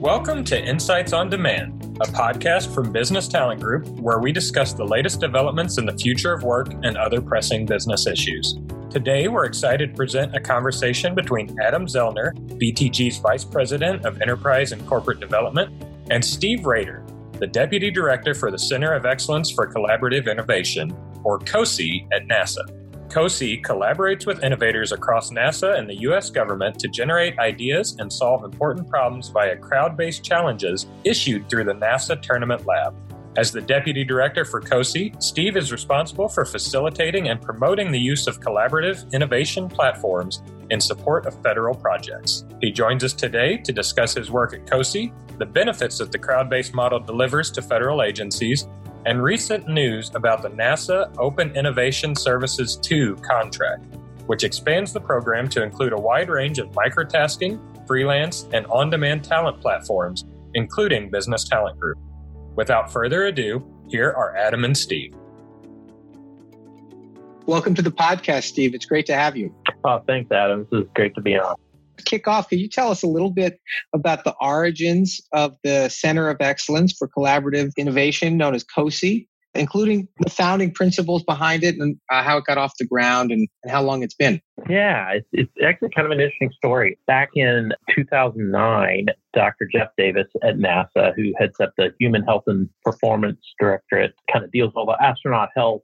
Welcome to Insights on Demand, a podcast from Business Talent Group where we discuss the latest developments in the future of work and other pressing business issues. Today, we're excited to present a conversation between Adam Zellner, BTG's Vice President of Enterprise and Corporate Development, and Steve Rader, the Deputy Director for the Center of Excellence for Collaborative Innovation, or COCI, at NASA. COCI collaborates with innovators across NASA and the U.S. government to generate ideas and solve important problems via crowd based challenges issued through the NASA Tournament Lab. As the Deputy Director for COCI, Steve is responsible for facilitating and promoting the use of collaborative innovation platforms in support of federal projects. He joins us today to discuss his work at COCI, the benefits that the crowd based model delivers to federal agencies, and recent news about the NASA Open Innovation Services 2 contract, which expands the program to include a wide range of microtasking, freelance, and on demand talent platforms, including Business Talent Group. Without further ado, here are Adam and Steve. Welcome to the podcast, Steve. It's great to have you. Oh, thanks, Adam. This is great to be on kick off, can you tell us a little bit about the origins of the Center of Excellence for Collaborative Innovation, known as COCI, including the founding principles behind it and uh, how it got off the ground and, and how long it's been? Yeah, it's, it's actually kind of an interesting story. Back in 2009, Dr. Jeff Davis at NASA, who heads up the Human Health and Performance Directorate, kind of deals with all the astronaut health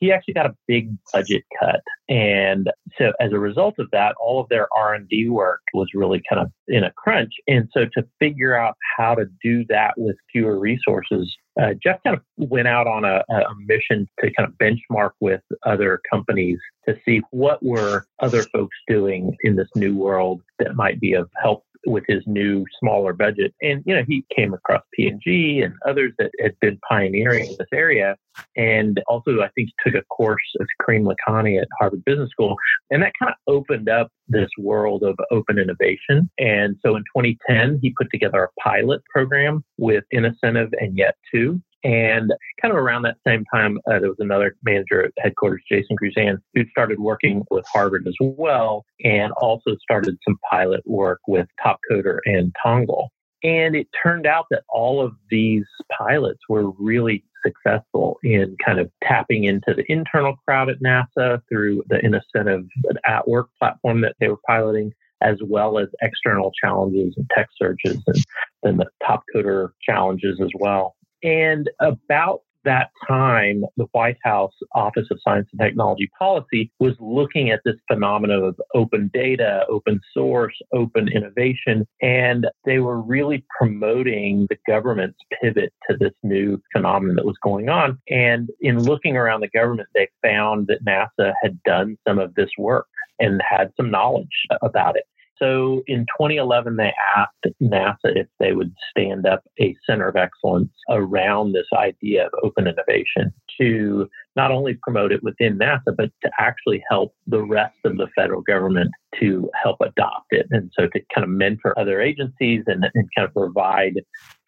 he actually got a big budget cut. And so as a result of that all of their r&d work was really kind of in a crunch. And so to figure out how to do that with fewer resources uh, jeff kind of went out on a, a mission to kind of benchmark with other companies to see what were other folks doing in this new world that might be of help with his new smaller budget. And you know, he came across P&G and others that had been pioneering in this area. And also, I think he took a course with Karim Lakhani at Harvard Business School, and that kind of opened up this world of open innovation. And so, in 2010, he put together a pilot program with Innocentive and Yet2, and kind of around that same time, uh, there was another manager at headquarters, Jason Crusan, who started working with Harvard as well, and also started some pilot work with Topcoder and Tongal. And it turned out that all of these pilots were really successful in kind of tapping into the internal crowd at NASA through the Innocentive at work platform that they were piloting, as well as external challenges and tech searches and then the Topcoder challenges as well. And about that time, the White House Office of Science and Technology Policy was looking at this phenomenon of open data, open source, open innovation, and they were really promoting the government's pivot to this new phenomenon that was going on. And in looking around the government, they found that NASA had done some of this work and had some knowledge about it. So in 2011, they asked NASA if they would stand up a center of excellence around this idea of open innovation to not only promote it within NASA, but to actually help the rest of the federal government to help adopt it. And so to kind of mentor other agencies and, and kind of provide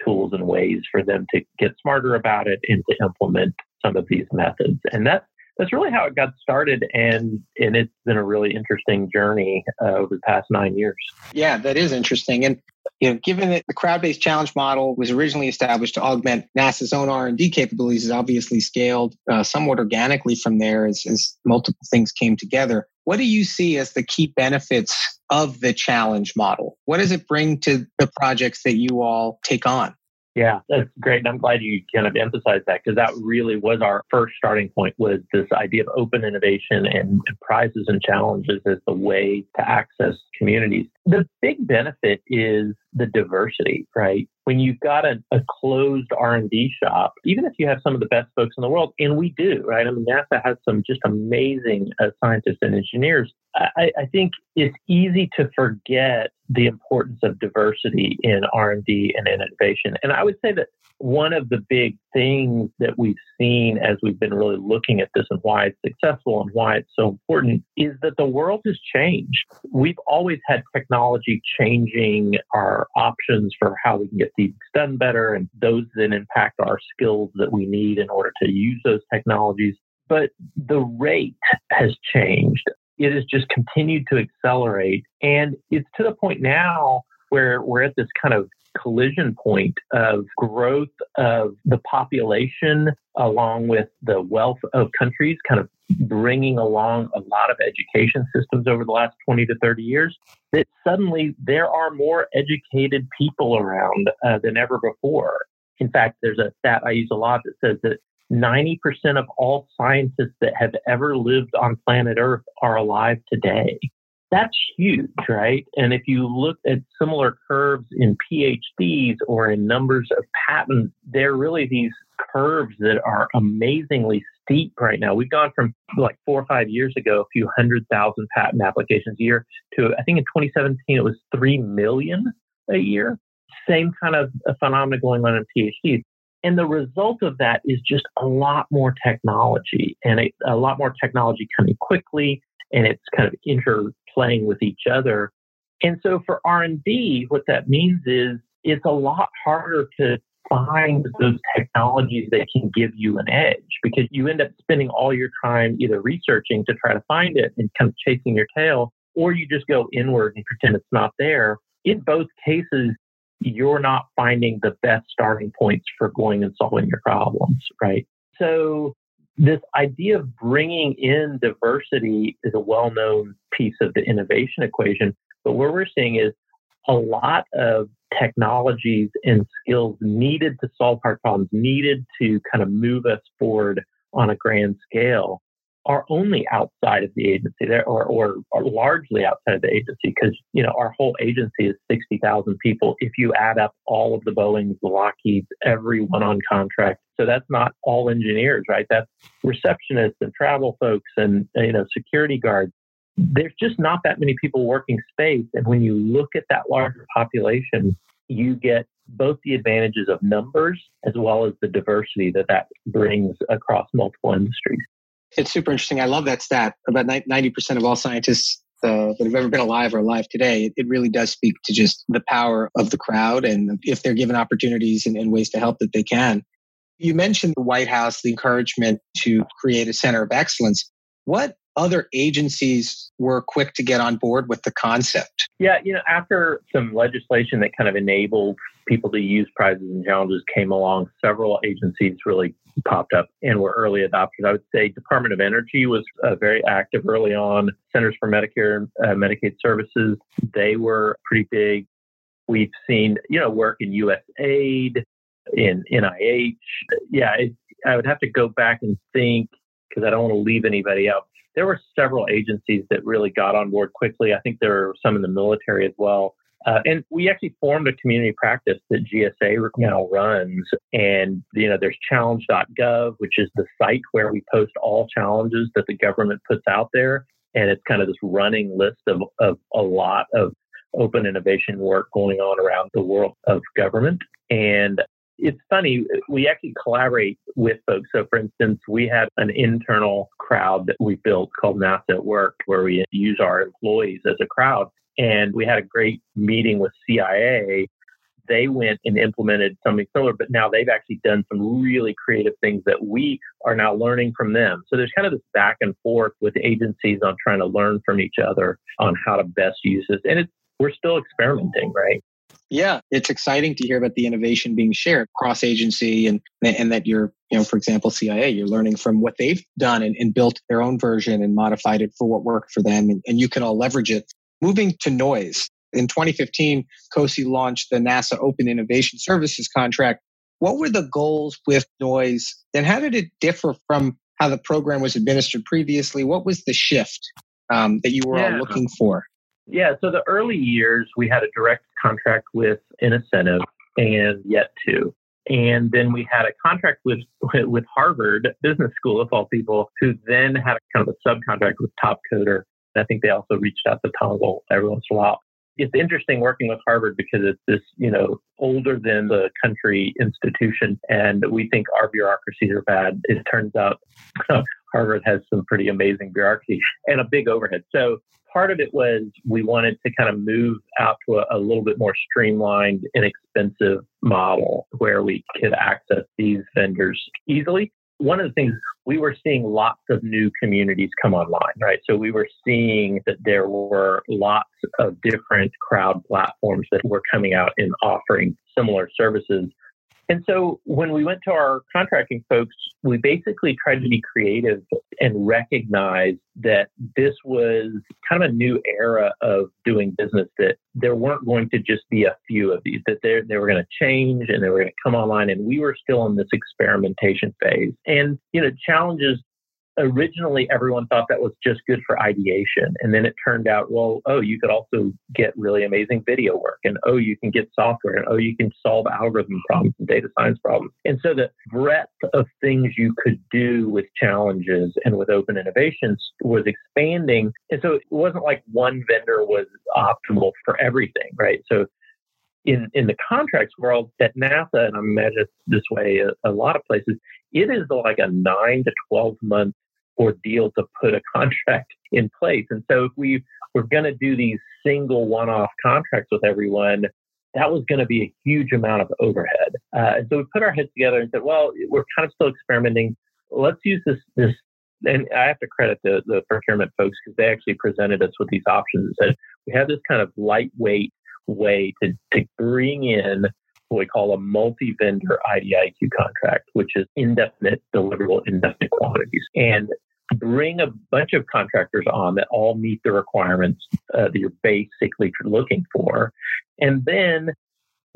tools and ways for them to get smarter about it and to implement some of these methods. And that that's really how it got started, and and it's been a really interesting journey uh, over the past nine years. Yeah, that is interesting, and you know, given that the crowd-based challenge model was originally established to augment NASA's own R&D capabilities, is obviously scaled uh, somewhat organically from there as, as multiple things came together. What do you see as the key benefits of the challenge model? What does it bring to the projects that you all take on? Yeah, that's great. And I'm glad you kind of emphasized that because that really was our first starting point was this idea of open innovation and, prizes and challenges as the way to access communities. The big benefit is the diversity, right? When you've got a, a, closed R&D shop, even if you have some of the best folks in the world, and we do, right? I mean, NASA has some just amazing uh, scientists and engineers. I, I think it's easy to forget the importance of diversity in R&D and in innovation. And I would say that one of the big things that we've seen as we've been really looking at this and why it's successful and why it's so important is that the world has changed. We've always had technology changing our options for how we can get things done better, and those then impact our skills that we need in order to use those technologies. But the rate has changed. It has just continued to accelerate. And it's to the point now where we're at this kind of collision point of growth of the population along with the wealth of countries kind of bringing along a lot of education systems over the last 20 to 30 years that suddenly there are more educated people around uh, than ever before. In fact, there's a stat I use a lot that says that 90% of all scientists that have ever lived on planet Earth are alive today. That's huge, right? And if you look at similar curves in PhDs or in numbers of patents, they're really these curves that are amazingly steep right now. We've gone from like four or five years ago, a few hundred thousand patent applications a year to, I think in 2017, it was 3 million a year. Same kind of phenomenon going on in PhDs. And the result of that is just a lot more technology and a, a lot more technology coming quickly and it's kind of interplaying with each other. And so for R&D, what that means is it's a lot harder to find those technologies that can give you an edge because you end up spending all your time either researching to try to find it and kind of chasing your tail, or you just go inward and pretend it's not there. In both cases, you're not finding the best starting points for going and solving your problems, right? So this idea of bringing in diversity is a well-known piece of the innovation equation. But what we're seeing is a lot of technologies and skills needed to solve hard problems, needed to kind of move us forward on a grand scale are only outside of the agency there or, or are largely outside of the agency because you know our whole agency is 60,000 people if you add up all of the Boeings, the Lockheeds, everyone on contract. So that's not all engineers, right? That's receptionists and travel folks and you know security guards. There's just not that many people working space and when you look at that larger population, you get both the advantages of numbers as well as the diversity that that brings across multiple industries it's super interesting. I love that stat. About 90% of all scientists uh, that have ever been alive are alive today. It, it, really does speak to just the power of the crowd and if they're given opportunities and, and ways to help that they can. You mentioned the White House, the encouragement to create a center of excellence. What other agencies were quick to get on board with the concept? Yeah, you know, after some legislation that kind of enabled people to use prizes and challenges came along, several agencies really popped up and were early adopters. I would say Department of Energy was uh, very active early on. Centers for Medicare uh, Medicaid Services, they were pretty big. We've seen, you know, work in USAID, in NIH. Yeah, it, I would have to go back and think because I don't want to leave anybody out there were several agencies that really got on board quickly. I think there were some in the military as well. Uh, and we actually formed a community practice that GSA now runs. And, you know, there's challenge.gov, which is the site where we post all challenges that the government puts out there. And it's kind of this running list of, of a lot of open innovation work going on around the world of government. And it's funny, we actually collaborate with folks. So, for instance, we had an internal crowd that we built called NASA at Work, where we use our employees as a crowd. And we had a great meeting with CIA. They went and implemented something similar, but now they've actually done some really creative things that we are now learning from them. So there's kind of this back and forth with agencies on trying to learn from each other on how to best use this. And it's, we're still experimenting, right? Yeah, it's exciting to hear about the innovation being shared cross agency and and that you're, you know, for example, CIA, you're learning from what they've done and, and built their own version and modified it for what worked for them and, and you can all leverage it. Moving to NOIS. In 2015, COSI launched the NASA Open Innovation Services contract. What were the goals with NOIS and how did it differ from how the program was administered previously? What was the shift um, that you were yeah. all looking for? Yeah, so the early years, we had a direct contract with Innocentive and yet to. And then we had a contract with with Harvard Business School, of all people, who then had a kind of a subcontract with Top Coder. I think they also reached out to Tongal every once in a while. It's interesting working with Harvard because it's this, you know, older than the country institution, and we think our bureaucracies are bad. It turns out Harvard has some pretty amazing bureaucracy and a big overhead. So part of it was we wanted to kind of move out to a, a, little bit more streamlined, inexpensive model where we could access these vendors easily. one of the things we were seeing lots of new communities come online, right? So we were seeing that there were lots of different crowd platforms that were coming out and offering similar services and so when we went to our contracting folks, we basically tried to be creative and recognize that this was kind of a new era of doing business, that there weren't going to just be a few of these, that they they were going to change and they were going to come online. And we were still in this experimentation phase. And, you know, challenges originally everyone thought that was just good for ideation. And then it turned out, well, oh, you could also get really amazing video work. And oh, you can get software. And oh, you can solve algorithm problems and data science problems. And so the breadth of things you could do with challenges and with open innovations was expanding. And so it wasn't like one vendor was optimal for everything, right? So in, in the contracts world at NASA, and I imagine it's this way a, a lot of places, it is like a nine to 12 month ordeal to put a contract in place. And so if we were going to do these single one off contracts with everyone, that was going to be a huge amount of overhead. Uh, and so we put our heads together and said, well, we're kind of still experimenting. Let's use this, this and I have to credit the, the procurement folks because they actually presented us with these options and said, we have this kind of lightweight way to, to bring in what we call a multi-vendor IDIQ contract, which is indefinite deliverable, indefinite quantities. And bring a bunch of contractors on that all meet the requirements uh, that you're basically looking for. And then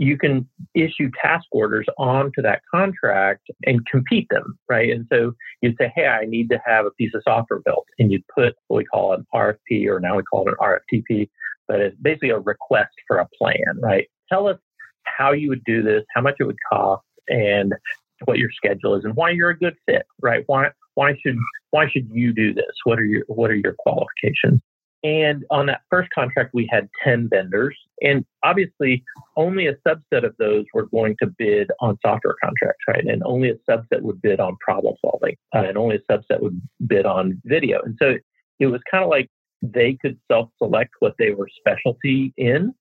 you can issue task orders onto that contract and compete them, right? And so you'd say, hey, I need to have a piece of software built. And you'd put what we call an RFP, or now we call it an RFTP, but it's basically a request for a plan, right? Tell us how you would do this, how much it would cost, and what your schedule is, and why you're a good fit, right? Why why should why should you do this? What are your what are your qualifications? And on that first contract, we had 10 vendors. And obviously, only a subset of those were going to bid on software contracts, right? And only a subset would bid on problem solving, uh, and only a subset would bid on video. And so it was kind of like they could self select what they were specialty in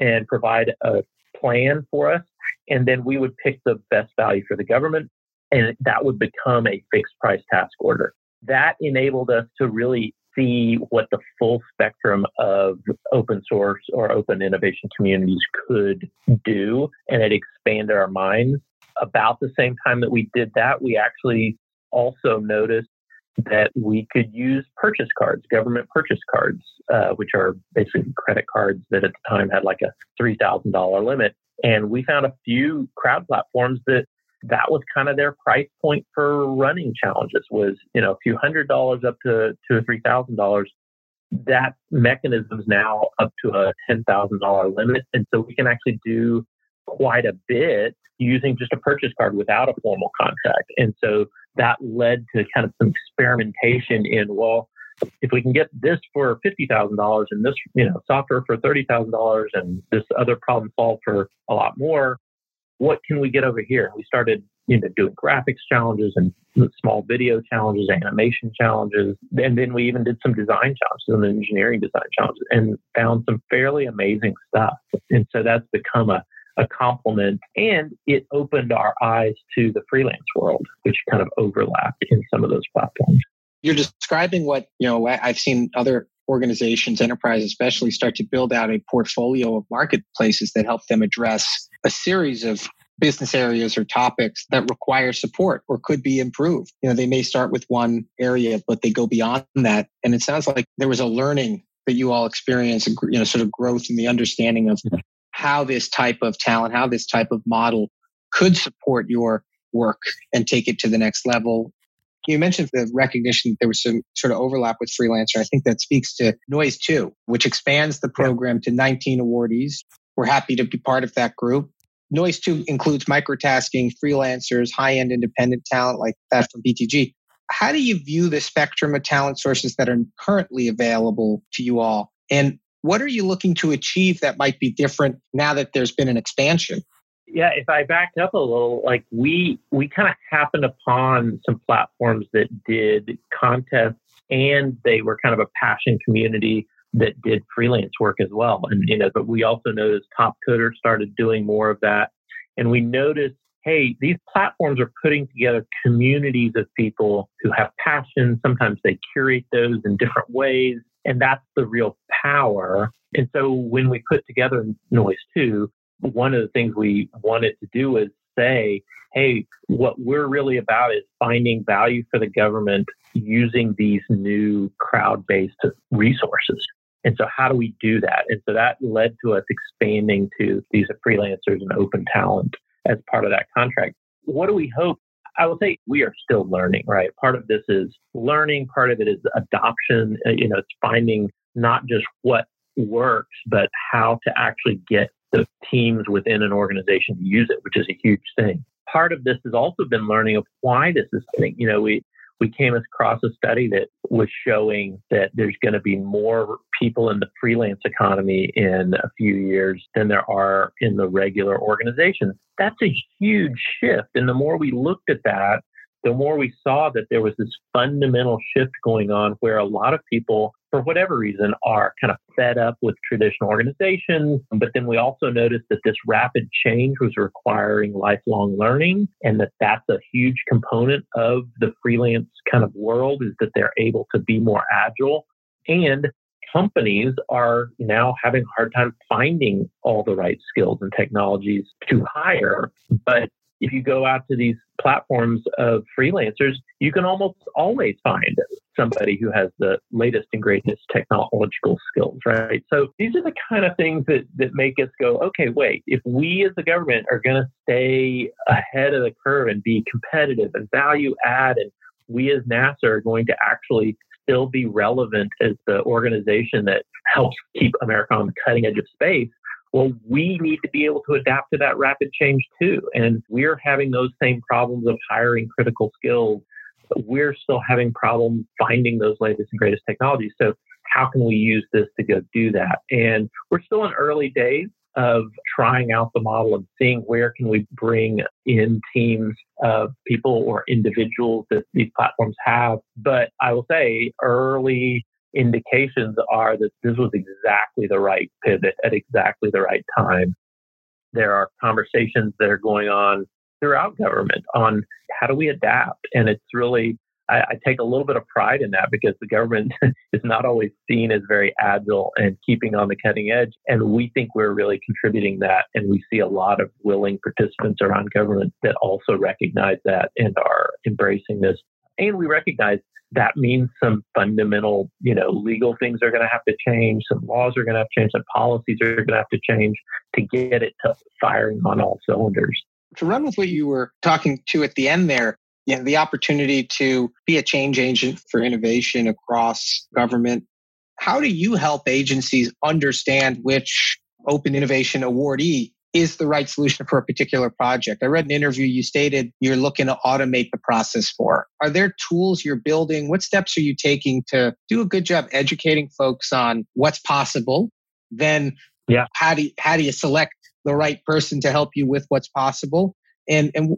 and provide a plan for us. And then we would pick the best value for the government and that would become a fixed price task order. That enabled us to really see what the full spectrum of open source or open innovation communities could do, and it expanded our minds. About the same time that we did that, we actually also noticed that we could use purchase cards, government purchase cards, uh, which are basically credit cards that at the time had like a $3,000 limit. And we found a few crowd platforms that that was kind of their price point for running challenges was you know a few hundred dollars up to two or three thousand dollars. That mechanism is now up to a ten thousand dollar limit. And so we can actually do quite a bit using just a purchase card without a formal contract. And so that led to kind of some experimentation in well if we can get this for fifty thousand dollars and this you know software for thirty thousand dollars and this other problem solved for a lot more what can we get over here? We started, you know, doing graphics challenges and small video challenges, animation challenges, and then we even did some design challenges and engineering design challenges, and found some fairly amazing stuff. And so that's become a a complement and it opened our eyes to the freelance world which kind of overlapped in some of those platforms you're describing what you know i've seen other organizations enterprises especially start to build out a portfolio of marketplaces that help them address a series of business areas or topics that require support or could be improved. You know, they may start with one area, but they go beyond that. And it sounds like there was a learning that you all experienced, you know, sort of growth in the understanding of how this type of talent, how this type of model could support your work and take it to the next level. You mentioned the recognition that there was some sort of overlap with freelancer. I think that speaks to NOIS2, which expands the program to 19 awardees. We're happy to be part of that group. NOIS2 includes microtasking, freelancers, high end independent talent like that from BTG. How do you view the spectrum of talent sources that are currently available to you all? And what are you looking to achieve that might be different now that there's been an expansion? Yeah, if I backed up a little, like we we kind of happened upon some platforms that did contests and they were kind of a passion community that did freelance work as well. And, you know, but we also noticed Top Coder started doing more of that. And we noticed hey, these platforms are putting together communities of people who have passion. Sometimes they curate those in different ways. And that's the real power. And so when we put together NOIS 2, one of the things we wanted to do is say, hey, what we're really about is finding value for the government using these new crowd based resources. And so, how do we do that? And so, that led to us expanding to these freelancers and open talent as part of that contract. What do we hope? I will say we are still learning, right? Part of this is learning, part of it is adoption. Uh, you know, it's finding not just what works, but how to actually get the teams within an organization to use it, which is a huge thing. Part of this has also been learning of why this is happening. You know, we we came across a study that was showing that there's going to be more people in the freelance economy in a few years than there are in the regular organization. That's a huge shift. And the more we looked at that, the more we saw that there was this fundamental shift going on where a lot of people, for whatever reason, are kind of fed up with traditional organizations. But then we also noticed that this rapid change was requiring lifelong learning and that that's a huge component of the freelance kind of world is that they're able to be more agile. And companies are now having a hard time finding all the right skills and technologies to hire. But if you go out to these platforms of freelancers, you can almost always find somebody who has the latest and greatest technological skills, right? So these are the kind of things that, that make us go, okay, wait, if we as the government are going to stay ahead of the curve and be competitive and value add, and we as NASA are going to actually still be relevant as the organization that helps keep America on the cutting edge of space, well, we need to be able to adapt to that rapid change too. And we're having those same problems of hiring critical skills. We're still having problems finding those latest and greatest technologies. So, how can we use this to go do that? And we're still in early days of trying out the model and seeing where can we bring in teams of people or individuals that these platforms have. But I will say early indications are that this was exactly the right pivot at exactly the right time. There are conversations that are going on throughout government on how do we adapt. And it's really, I, I take a little bit of pride in that because the government is not always seen as very agile and keeping on the cutting edge. And we think we're really contributing that. And we see a lot of willing participants around government that also recognize that and are embracing this. And we recognize that means some fundamental, you know, legal things are going to have to change, some laws are going to have to change, some policies are going to have to change to get it to firing on all cylinders. To run with what you were talking to at the end there, you know, the opportunity to be a change agent for innovation across government. How do you help agencies understand which open innovation awardee is the right solution for a particular project. I read an interview you stated you're looking to automate the process for. Are there tools you're building? What steps are you taking to do a good job educating folks on what's possible? Then yeah. how do you, how do you select the right person to help you with what's possible? And and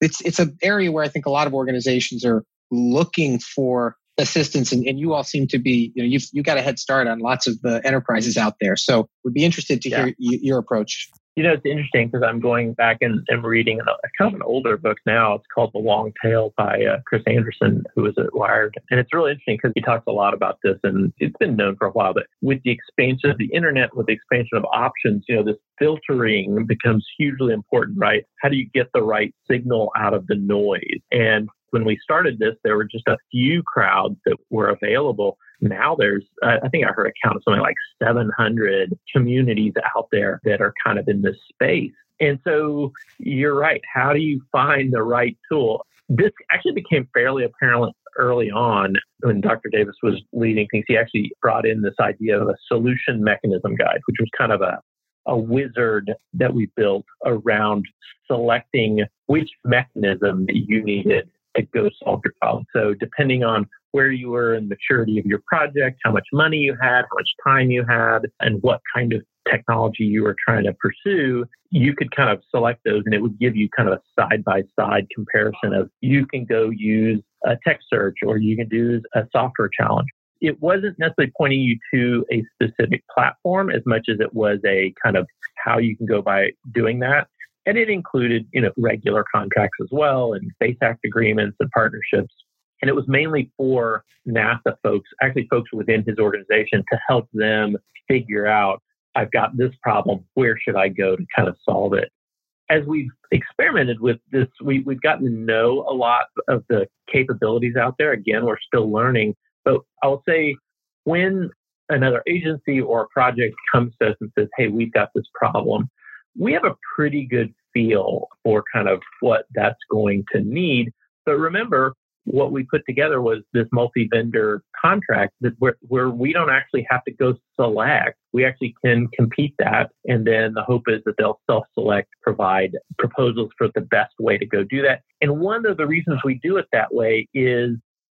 it's it's an area where I think a lot of organizations are looking for assistance and, and you all seem to be you know you've you got a head start on lots of the enterprises out there so would be interested to yeah. hear your approach you know, it's interesting because I'm going back and, and reading a, kind of an older book now. It's called The Long Tail by uh, Chris Anderson, who was at Wired. And it's really interesting because he talks a lot about this and it's been known for a while. But with the expansion of the internet, with the expansion of options, you know, this filtering becomes hugely important, right? How do you get the right signal out of the noise? And when we started this, there were just a few crowds that were available. Now there's i think i heard a count of something like 700 communities out there that are kind of in this space. And so you're right. How do you find the right tool? This actually became fairly apparent early on when dr davis was leading things. He actually brought in this idea of a solution mechanism guide which was kind of a a wizard that we built around selecting which mechanism you needed to go solve your problem. So depending on where you were in maturity of your project, how much money you had, how much time you had, and what kind of technology you were trying to pursue, you could kind of select those and it would give you kind of a side by side comparison of you can go use a tech search or you can do a software challenge. It wasn't necessarily pointing you to a specific platform as much as it was a kind of how you can go by doing that. And it included, you know, regular contracts as well and Space Act agreements and partnerships. And it was mainly for NASA folks, actually folks within his organization to help them figure out, I've got this problem, where should I go to kind of solve it? As we've experimented with this, we, we've gotten to know a lot of the capabilities out there. Again, we're still learning, but I'll say when another agency or a project comes to us and says, Hey, we've got this problem, we have a pretty good feel for kind of what that's going to need. But remember, what we put together was this multi-vendor contract that where, where we don't actually have to go select. We actually can compete that. And then the hope is that they'll self-select, provide proposals for the best way to go do that. And one of the reasons we do it that way is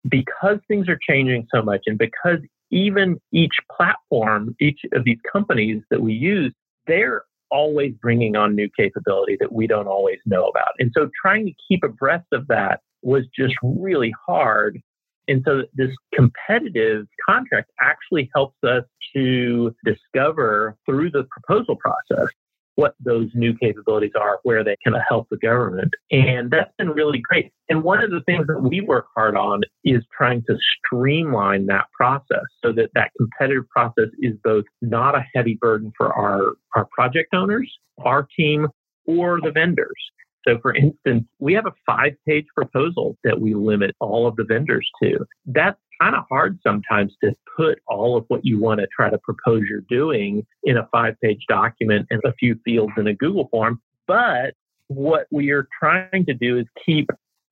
because things are changing so much and because even each platform, each of these companies that we use, they're always bringing on new capability that we don't always know about. And so trying to keep abreast of that was just really hard. And so this competitive contract actually helps us to discover through the proposal process what those new capabilities are, where they can help the government. And that's been really great. And one of the things that we work hard on is trying to streamline that process so that that competitive process is both not a heavy burden for our, our project owners, our team, or the vendors. So, for instance, we have a five page proposal that we limit all of the vendors to. That's kind of hard sometimes to put all of what you want to try to propose you're doing in a five page document and a few fields in a Google form. But what we are trying to do is keep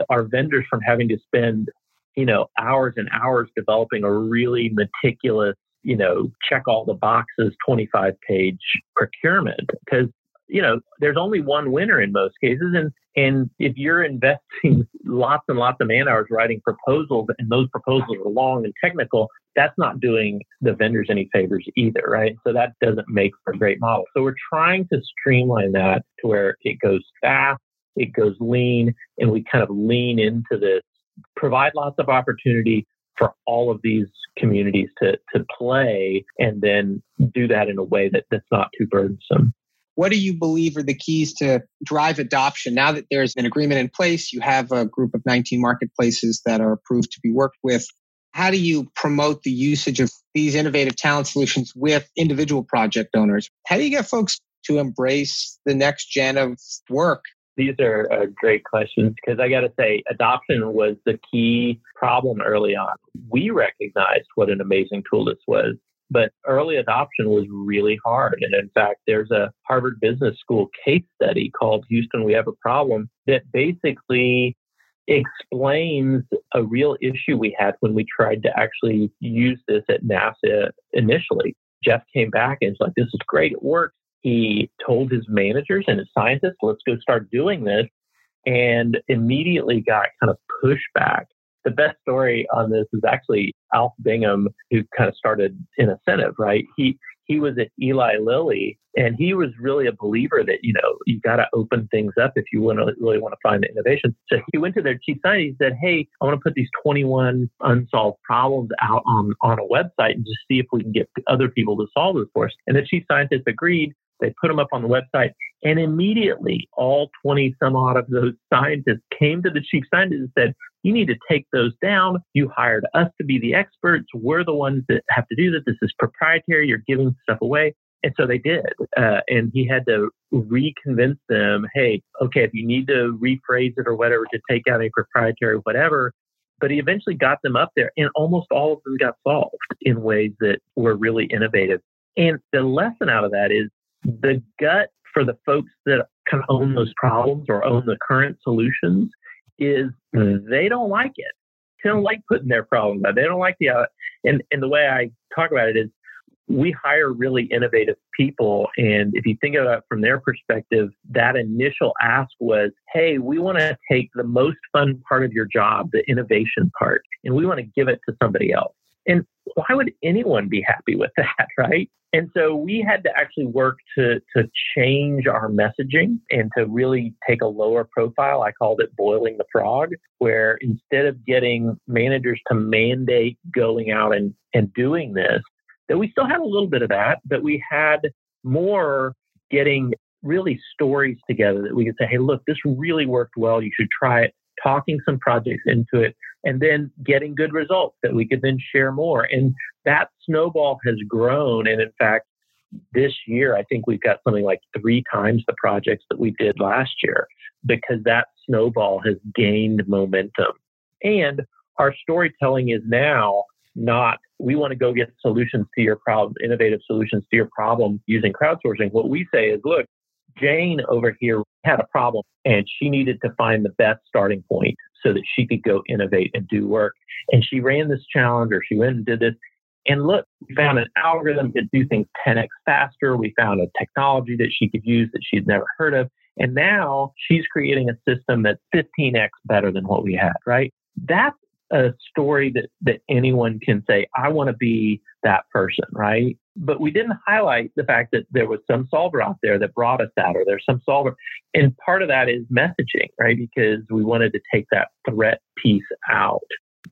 our vendors from having to spend, you know, hours and hours developing a really meticulous, you know, check all the boxes 25 page procurement because you know, there's only one winner in most cases. And, and if you're investing lots and lots of man hours writing proposals and those proposals are long and technical, that's not doing the vendors any favors either, right? So that doesn't make for a great model. So we're trying to streamline that to where it goes fast, it goes lean, and we kind of lean into this, provide lots of opportunity for all of these communities to, to play and then do that in a way that, that's not too burdensome. What do you believe are the keys to drive adoption? Now that there's an agreement in place, you have a group of 19 marketplaces that are approved to be worked with. How do you promote the usage of these innovative talent solutions with individual project owners? How do you get folks to embrace the next gen of work? These are uh, great questions because I got to say, adoption was the key problem early on. We recognized what an amazing tool this was but early adoption was really hard. And in fact, there's a Harvard Business School case study called Houston, We Have a Problem that basically explains a real issue we had when we tried to actually use this at NASA initially. Jeff came back and was like, this is great, it works. He told his managers and his scientists, let's go start doing this, and immediately got kind of pushback the best story on this is actually Alph Bingham, who kind of started Innocentive, right? He he was at Eli Lilly, and he was really a believer that you know you got to open things up if you want to really want to find the innovation. So he went to their chief scientist and said, "Hey, I want to put these 21 unsolved problems out on on a website and just see if we can get other people to solve this for us." And the chief scientist agreed. They put them up on the website, and immediately all 20 some odd of those scientists came to the chief scientist and said, You need to take those down. You hired us to be the experts. We're the ones that have to do this. This is proprietary. You're giving stuff away. And so they did. Uh, and he had to reconvince them hey, okay, if you need to rephrase it or whatever to take out a proprietary whatever, but he eventually got them up there and almost all of them got solved in ways that were really innovative. And the lesson out of that is the gut for the folks that of own those problems or own the current solutions is they don't like it. They don't like putting their problems out. They don't like the uh, and and the way I talk about it is we hire really innovative people. And if you think about it from their perspective, that initial ask was, hey, we want to take the most fun part of your job, the innovation part, and we want to give it to somebody else. And why would anyone be happy with that, right? And so we had to actually work to, to change our messaging and to really take a lower profile. I called it boiling the frog, where instead of getting managers to mandate going out and, and doing this, that we still had a little bit of that, but we had more getting really stories together that we could say, hey, look, this really worked well. You should try it. Talking some projects into it and then getting good results that we could then share more. And that snowball has grown. And in fact, this year, I think we've got something like three times the projects that we did last year because that snowball has gained momentum. And our storytelling is now not we want to go get solutions to your problem, innovative solutions to your problem using crowdsourcing. What we say is, look, Jane over here had a problem and she needed to find the best starting point so that she could go innovate and do work. And she ran this challenge or she went and did this. And look, we found an algorithm to do things 10x faster. We found a technology that she could use that she'd never heard of. And now she's creating a system that's 15x better than what we had, right? That's a story that, that anyone can say, I want to be that person, right? But we didn't highlight the fact that there was some solver out there that brought us that, or there's some solver. And part of that is messaging, right? Because we wanted to take that threat piece out.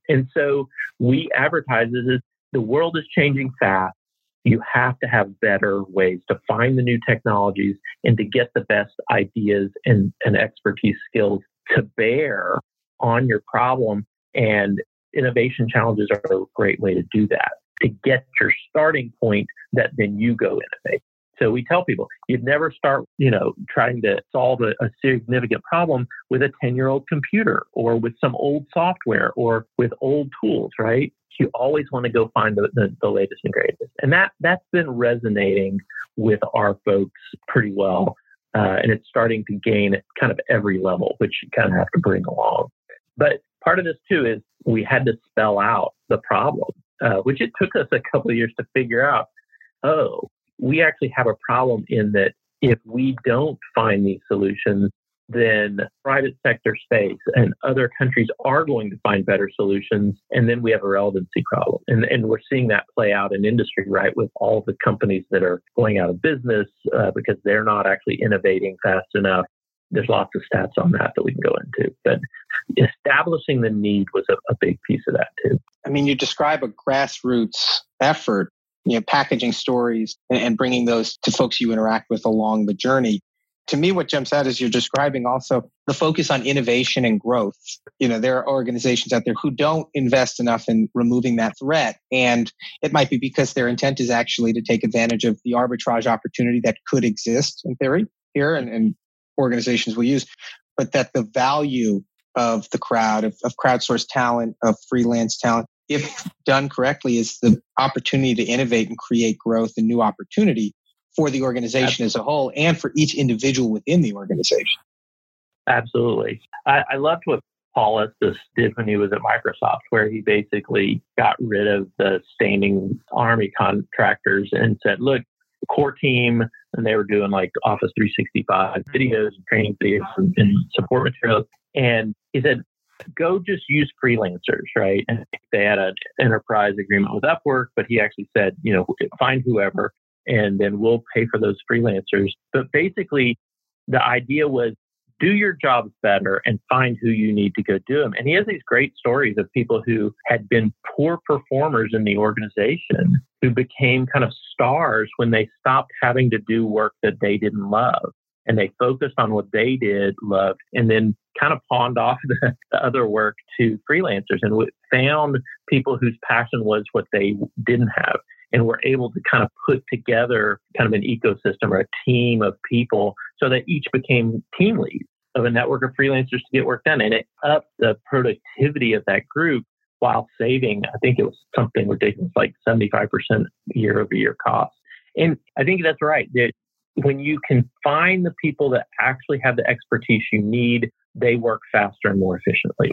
And so we advertise as the world is changing fast. You have to have better ways to find the new technologies and to get the best ideas and, and expertise skills to bear on your problem and innovation challenges are a great way to do that, to get your starting point that then you go innovate. So we tell people you'd never start, you know, trying to solve a, a significant problem with a 10 year old computer or with some old software or with old tools, right? You always want to go find the, the, the latest and greatest. And that, that's been resonating with our folks pretty well. Uh, and it's starting to gain at kind of every level, which you kind of have to bring along. But part of this too is we had to spell out the problem, uh, which it took us a couple of years to figure out. Oh, we actually have a problem in that if we don't find these solutions, then private sector space and other countries are going to find better solutions. And then we have a relevancy problem. And, and we're seeing that play out in industry, right, with all the companies that are going out of business uh, because they're not actually innovating fast enough there's lots of stats on that that we can go into. But establishing the need was a, a big piece of that too. I mean, you describe a grassroots effort, you know, packaging stories and, and bringing those to folks you interact with along the journey. To me, what jumps out is you're describing also the focus on innovation and growth. You know, there are organizations out there who don't invest enough in removing that threat. And it might be because their intent is actually to take advantage of the arbitrage opportunity that could exist in theory here and, and organizations will use, but that the value of the crowd, of, of crowdsourced talent, of freelance talent, if done correctly, is the opportunity to innovate and create growth and new opportunity for the organization Absolutely. as a whole and for each individual within the organization. Absolutely. I, I loved what Paul Estes did when he was at Microsoft, where he basically got rid of the standing army contractors and said, look, core team and they were doing like Office 365 videos and training videos and, and support materials. And he said, go just use freelancers, right? And they had an enterprise agreement with Upwork, but he actually said, you know, find whoever and then we'll pay for those freelancers. But basically, the idea was do your jobs better and find who you need to go do them. And he has these great stories of people who had been poor performers in the organization who became kind of stars when they stopped having to do work that they didn't love. And they focused on what they did, loved, and then kind of pawned off the, the other work to freelancers and found people whose passion was what they didn't have and were able to kind of put together kind of an ecosystem or a team of people so that each became team leads of a network of freelancers to get work done. And it upped the productivity of that group while saving, I think it was something ridiculous, like 75% year over year cost. And I think that's right. That when you can find the people that actually have the expertise you need, they work faster and more efficiently.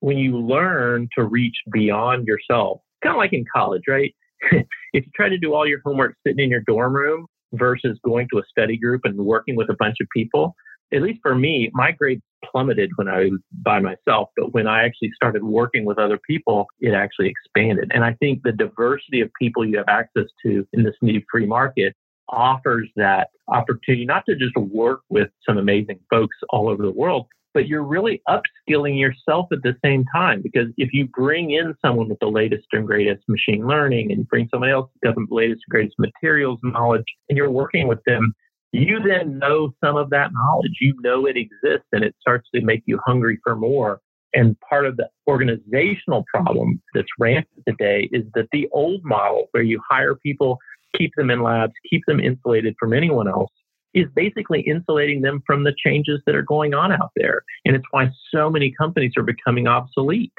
When you learn to reach beyond yourself, kind of like in college, right? if you try to do all your homework sitting in your dorm room versus going to a study group and working with a bunch of people, at least for me, my grades plummeted when I was by myself. But when I actually started working with other people, it actually expanded. And I think the diversity of people you have access to in this new free market offers that opportunity not to just work with some amazing folks all over the world, but you're really upskilling yourself at the same time. Because if you bring in someone with the latest and greatest machine learning and you bring somebody else with the latest and greatest materials knowledge and you're working with them, you then know some of that knowledge. You know it exists and it starts to make you hungry for more. And part of the organizational problem that's rampant today is that the old model where you hire people, keep them in labs, keep them insulated from anyone else is basically insulating them from the changes that are going on out there. And it's why so many companies are becoming obsolete.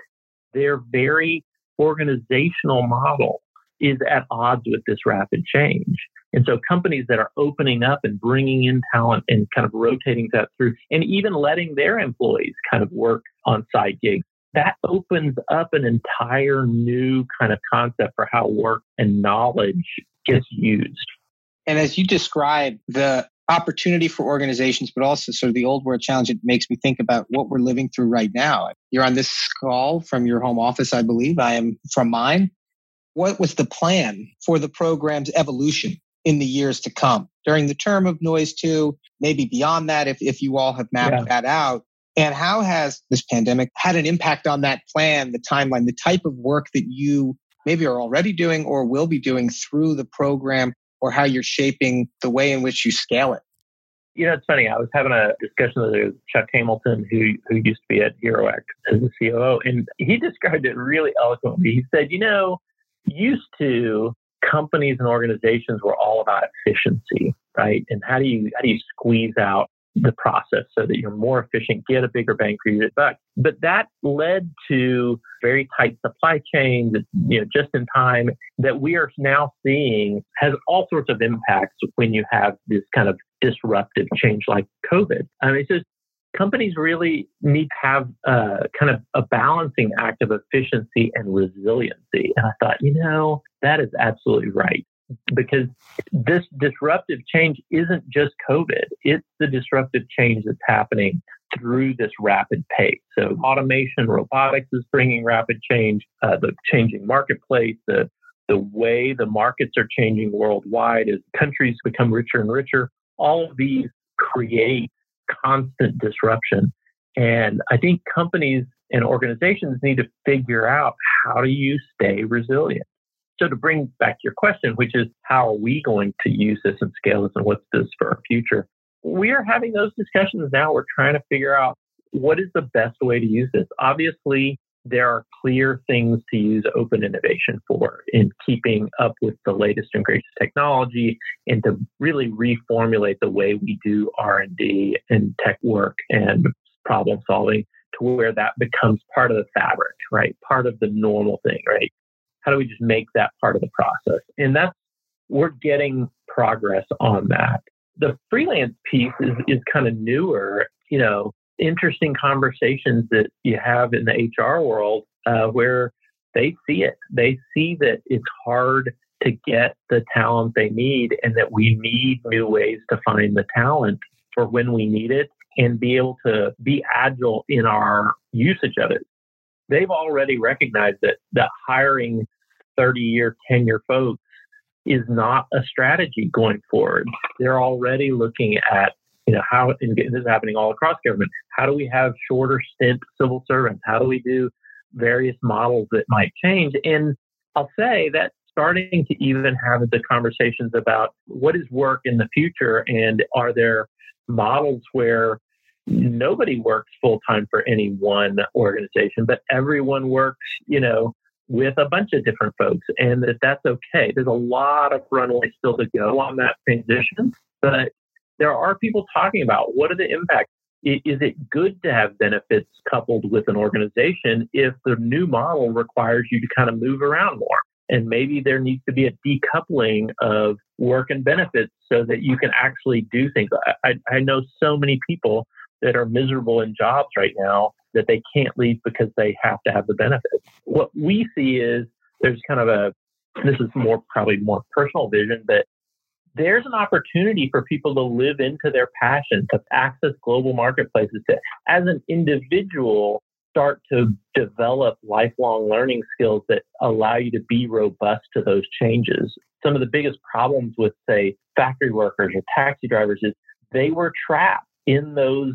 Their very organizational model is at odds with this rapid change. And so companies that are opening up and bringing in talent and kind of rotating that through and even letting their employees kind of work on side gigs, that opens up an entire new kind of concept for how work and knowledge gets used. And as you describe the opportunity for organizations, but also sort of the old world challenge, it makes me think about what we're living through right now. You're on this call from your home office, I believe. I am from mine. What was the plan for the program's evolution in the years to come during the term of NOIS 2, maybe beyond that, if, if you all have mapped yeah. that out? And how has this pandemic had an impact on that plan, the timeline, the type of work that you maybe are already doing or will be doing through the program or how you're shaping the way in which you scale it? You know, it's funny. I was having a discussion with Chuck Hamilton, who who used to be at HeroAct as the COO, and he described it really eloquently. He said, "You know, used to companies and organizations were all about efficiency, right? And how do you how do you squeeze out the process so that you're more efficient, get a bigger bang for your buck. But that led to very tight supply chains, you know, just in time that we are now seeing has all sorts of impacts when you have this kind of disruptive change like COVID. I mean, it's just companies really need to have a kind of a balancing act of efficiency and resiliency. And I thought, you know, that is absolutely right. Because this disruptive change isn't just COVID, it's the disruptive change that's happening through this rapid pace. So, automation, robotics is bringing rapid change, uh, the changing marketplace, the the way the markets are changing worldwide as countries become richer and richer. All of these create constant disruption. And I think companies and organizations need to figure out how do you stay resilient. So to bring back your question, which is how are we going to use this and scale this and what's this for our future? We are having those discussions now. We're trying to figure out what is the best way to use this. Obviously, there are clear things to use open innovation for in keeping up with the latest and greatest technology and to really reformulate the way we do r&d and tech work and problem solving to where that becomes part of the fabric right? Part of the normal thing right? How do we just make that part of the process? And that's we're getting progress on that. The freelance piece is, is kind of newer you know interesting conversations that you have in the HR world uh, where they see it. They see that it's hard to get the talent they need and that we need new ways to find the talent for when we need it and be able to be agile in our usage of it. They've already recognized that, that hiring 30 year tenure folks is not a strategy going forward. They're already looking at you know, how, and this is happening all across government. How do we have shorter stint civil servants? How do we do various models that might change? And I'll say that starting to even have the conversations about what is work in the future and are there models where nobody works full time for any one organization, but everyone works, you know, with a bunch of different folks and that that's okay. There's a lot of runway still to go on that transition, but there are people talking about what are the impacts. Is it good to have benefits coupled with an organization if the new model requires you to kind of move around more? And maybe there needs to be a decoupling of work and benefits so that you can actually do things. I, I know so many people that are miserable in jobs right now that they can't leave because they have to have the benefits. What we see is there's kind of a this is more probably more personal vision, but there's an opportunity for people to live into their passion, to access global marketplaces, to, as an individual, start to develop lifelong learning skills that allow you to be robust to those changes. Some of the biggest problems with, say, factory workers or taxi drivers is they were trapped in those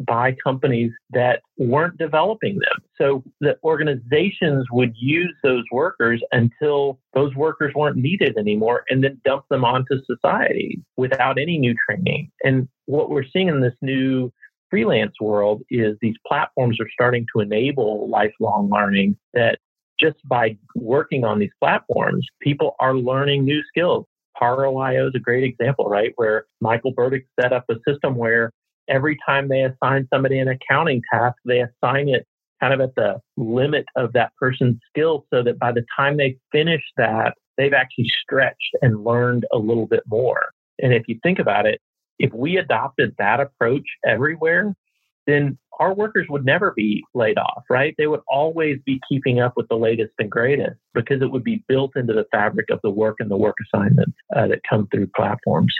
by companies that weren't developing them. So the organizations would use those workers until those workers weren't needed anymore and then dump them onto society without any new training. And what we're seeing in this new freelance world is these platforms are starting to enable lifelong learning that just by working on these platforms, people are learning new skills. Paro.io is a great example, right? Where Michael Burdick set up a system where every time they assign somebody an accounting task, they assign it kind of at the limit of that person's skill so that by the time they finish that, they've actually stretched and learned a little bit more. And if you think about it, if we adopted that approach everywhere, then our workers would never be laid off, right? They would always be keeping up with the latest and greatest because it would be built into the fabric of the work and the work assignments uh, that come through platforms.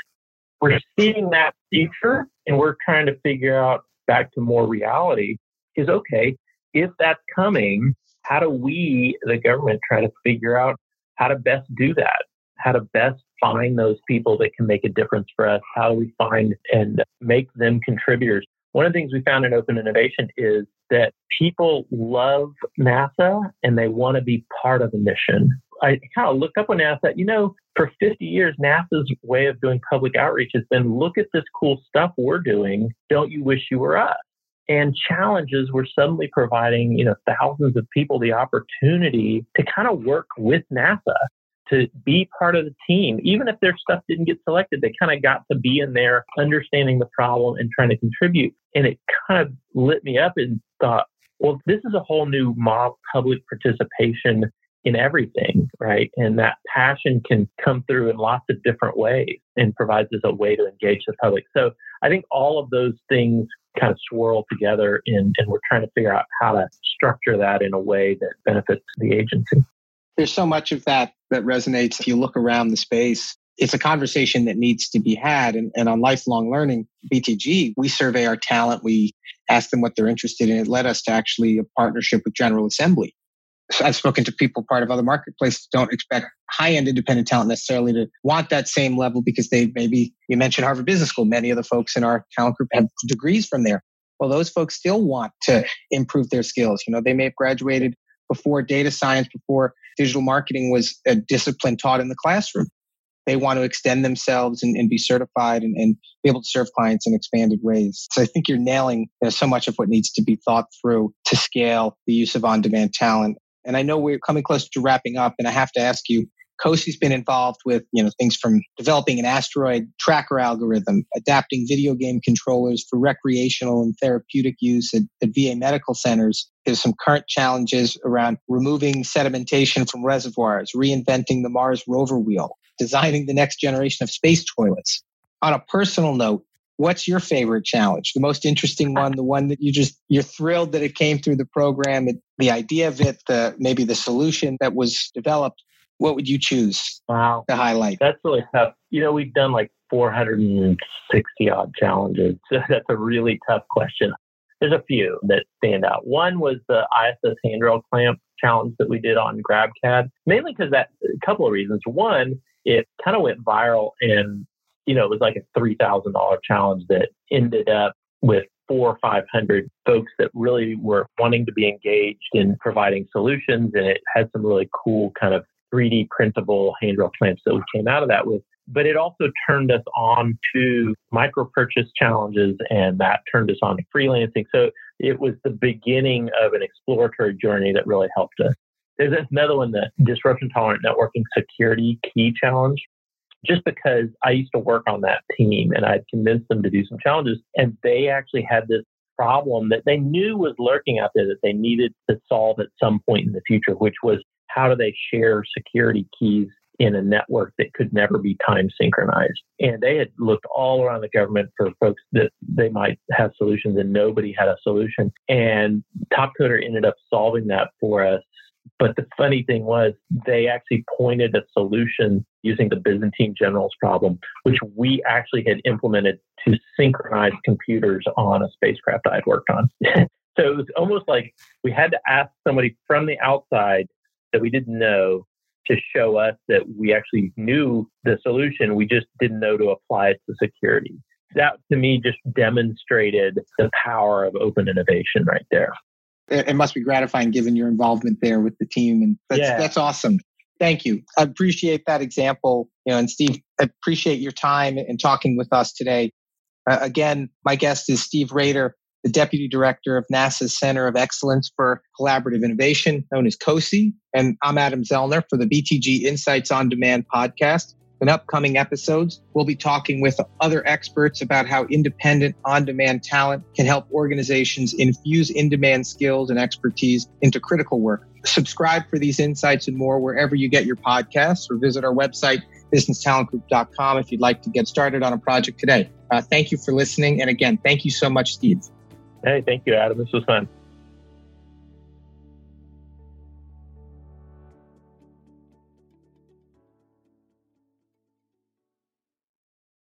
We're seeing that future and we're trying to figure out back to more reality is okay, if that's coming, how do we, the government, try to figure out how to best do that? How to best find those people that can make a difference for us? How do we find and make them contributors? One of the things we found in open innovation is that people love NASA and they want to be part of the mission. I kind of looked up on NASA. You know, for 50 years, NASA's way of doing public outreach has been look at this cool stuff we're doing. Don't you wish you were us? And challenges were suddenly providing, you know, thousands of people the opportunity to kind of work with NASA to be part of the team. Even if their stuff didn't get selected, they kind of got to be in there understanding the problem and trying to contribute. And it kind of lit me up and thought, well, this is a whole new mob public participation in everything, right? And that passion can come through in lots of different ways and provides us a way to engage the public. So I think all of those things kind of swirl together and, and we're trying to figure out how to structure that in a way that benefits the agency there's so much of that that resonates. If you look around the space, it's a conversation that needs to be had. And, and on lifelong learning, BTG, we survey our talent. We ask them what they're interested in. It led us to actually a partnership with General Assembly. I've spoken to people part of other marketplaces don't expect high end independent talent necessarily to want that same level because they maybe, you mentioned Harvard Business School. Many of the folks in our talent group have degrees from there. Well, those folks still want to improve their skills. You know, they may have graduated before data science, before digital marketing was a discipline taught in the classroom. They want to extend themselves and, and be certified and, and, be able to serve clients in expanded ways. So I think you're nailing you know, so much of what needs to be thought through to scale the use of on-demand talent. And I know we're coming close to wrapping up, and I have to ask you, CoECI's been involved with, you know, things from developing an asteroid tracker algorithm, adapting video game controllers for recreational and therapeutic use at, at VA medical centers. There's some current challenges around removing sedimentation from reservoirs, reinventing the Mars rover wheel, designing the next generation of space toilets. On a personal note, what's your favorite challenge the most interesting one the one that you just you're thrilled that it came through the program it, the idea of it the maybe the solution that was developed what would you choose wow. to highlight? That's really tough. You know, we've done like 460 odd challenges. So that's a really tough question. There's a few that stand out. One was the ISS handrail clamp challenge that we did on GrabCAD, mainly because that a couple of reasons. One, it kind of went viral and, you know, it was like a $3,000 challenge that ended up with four or 500 folks that really were wanting to be engaged in providing solutions. And it had some really cool kind of 3D printable handrail clamps that we came out of that with. But it also turned us on to micro purchase challenges, and that turned us on to freelancing. So it was the beginning of an exploratory journey that really helped us. There's another one, the disruption tolerant networking security key challenge. Just because I used to work on that team and I'd convinced them to do some challenges, and they actually had this problem that they knew was lurking out there that they needed to solve at some point in the future, which was how do they share security keys in a network that could never be time synchronized. And they had looked all around the government for folks that they might have solutions, and nobody had a solution. And Topcoder ended up solving that for us. But the funny thing was, they actually pointed a solution using the Byzantine generals problem, which we actually had implemented to synchronize computers on a spacecraft I had worked on. so it was almost like we had to ask somebody from the outside that we didn't know to show us that we actually knew the solution. We just didn't know to apply it to security. That to me just demonstrated the power of open innovation right there. It, must be gratifying given your involvement there with the team. And that's, Yeah. that's awesome. Thank you. I appreciate that example. You know, and Steve, I appreciate your time and talking with us today. Uh, again, my guest is Steve Rader, the Deputy Director of NASA's Center of Excellence for Collaborative Innovation, known as CoECI. And I'm Adam Zellner for the BTG Insights on Demand podcast. In upcoming episodes, we'll be talking with other experts about how independent on demand talent can help organizations infuse in demand skills and expertise into critical work. Subscribe for these insights and more wherever you get your podcasts or visit our website, businesstalentgroup.com, if you'd like to get started on a project today. Uh, thank you for listening. And again, thank you so much, Steve. Hey, thank you, Adam. This was fun.